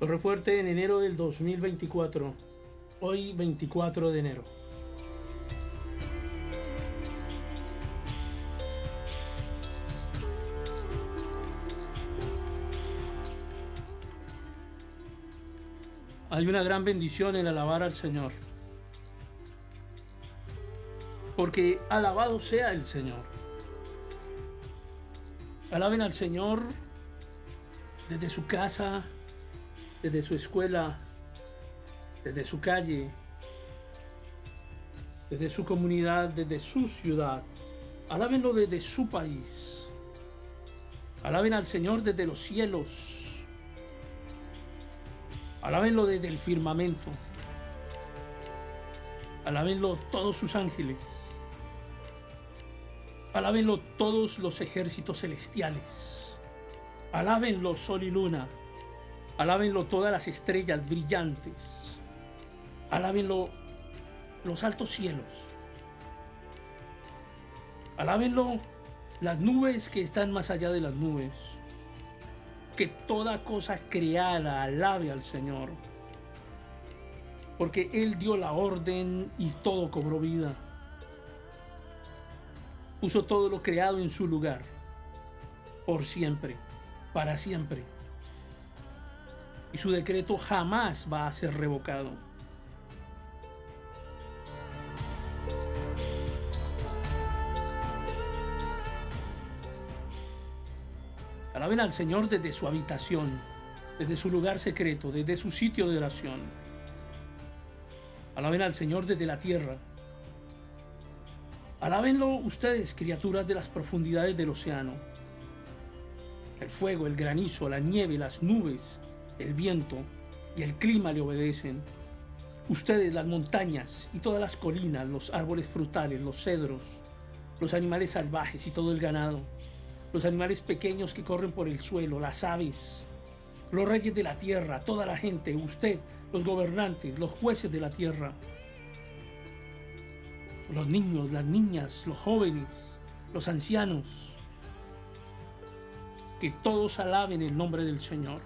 Torre Fuerte en enero del 2024. Hoy 24 de enero. Hay una gran bendición en alabar al Señor. Porque alabado sea el Señor. Alaben al Señor desde su casa, desde su escuela, desde su calle, desde su comunidad, desde su ciudad. Alábenlo desde su país. Alaben al Señor desde los cielos. Alábenlo desde el firmamento. Alábenlo todos sus ángeles. Alábenlo todos los ejércitos celestiales. Alábenlo sol y luna. Alábenlo todas las estrellas brillantes. Alábenlo los altos cielos. Alábenlo las nubes que están más allá de las nubes. Que toda cosa creada alabe al Señor. Porque Él dio la orden y todo cobró vida. Puso todo lo creado en su lugar. Por siempre para siempre. Y su decreto jamás va a ser revocado. Alaben al Señor desde su habitación, desde su lugar secreto, desde su sitio de oración. Alaben al Señor desde la tierra. Alábenlo ustedes, criaturas de las profundidades del océano el fuego, el granizo, la nieve, las nubes, el viento y el clima le obedecen. Ustedes, las montañas y todas las colinas, los árboles frutales, los cedros, los animales salvajes y todo el ganado, los animales pequeños que corren por el suelo, las aves, los reyes de la tierra, toda la gente, usted, los gobernantes, los jueces de la tierra, los niños, las niñas, los jóvenes, los ancianos, que todos alaben el nombre del Señor,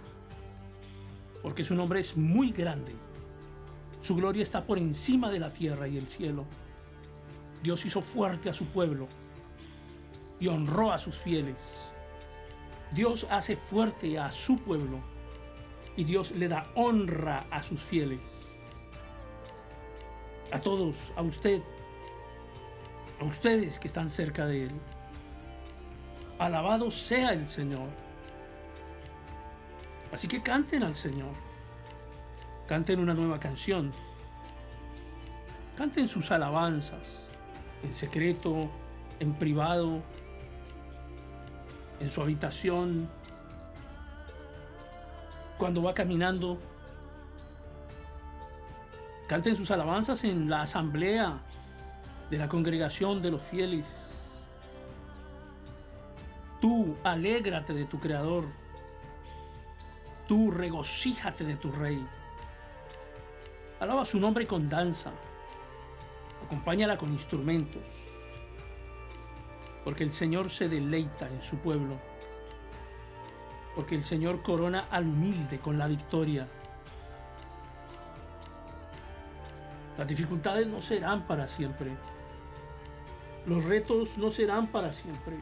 porque su nombre es muy grande. Su gloria está por encima de la tierra y el cielo. Dios hizo fuerte a su pueblo y honró a sus fieles. Dios hace fuerte a su pueblo y Dios le da honra a sus fieles. A todos, a usted, a ustedes que están cerca de Él. Alabado sea el Señor. Así que canten al Señor. Canten una nueva canción. Canten sus alabanzas en secreto, en privado, en su habitación, cuando va caminando. Canten sus alabanzas en la asamblea de la congregación de los fieles Tú alégrate de tu Creador. Tú regocíjate de tu Rey. Alaba su nombre con danza. Acompáñala con instrumentos. Porque el Señor se deleita en su pueblo. Porque el Señor corona al humilde con la victoria. Las dificultades no serán para siempre. Los retos no serán para siempre.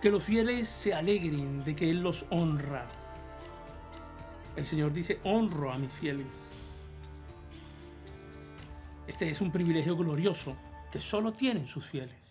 Que los fieles se alegren de que Él los honra. El Señor dice, honro a mis fieles. Este es un privilegio glorioso que solo tienen sus fieles.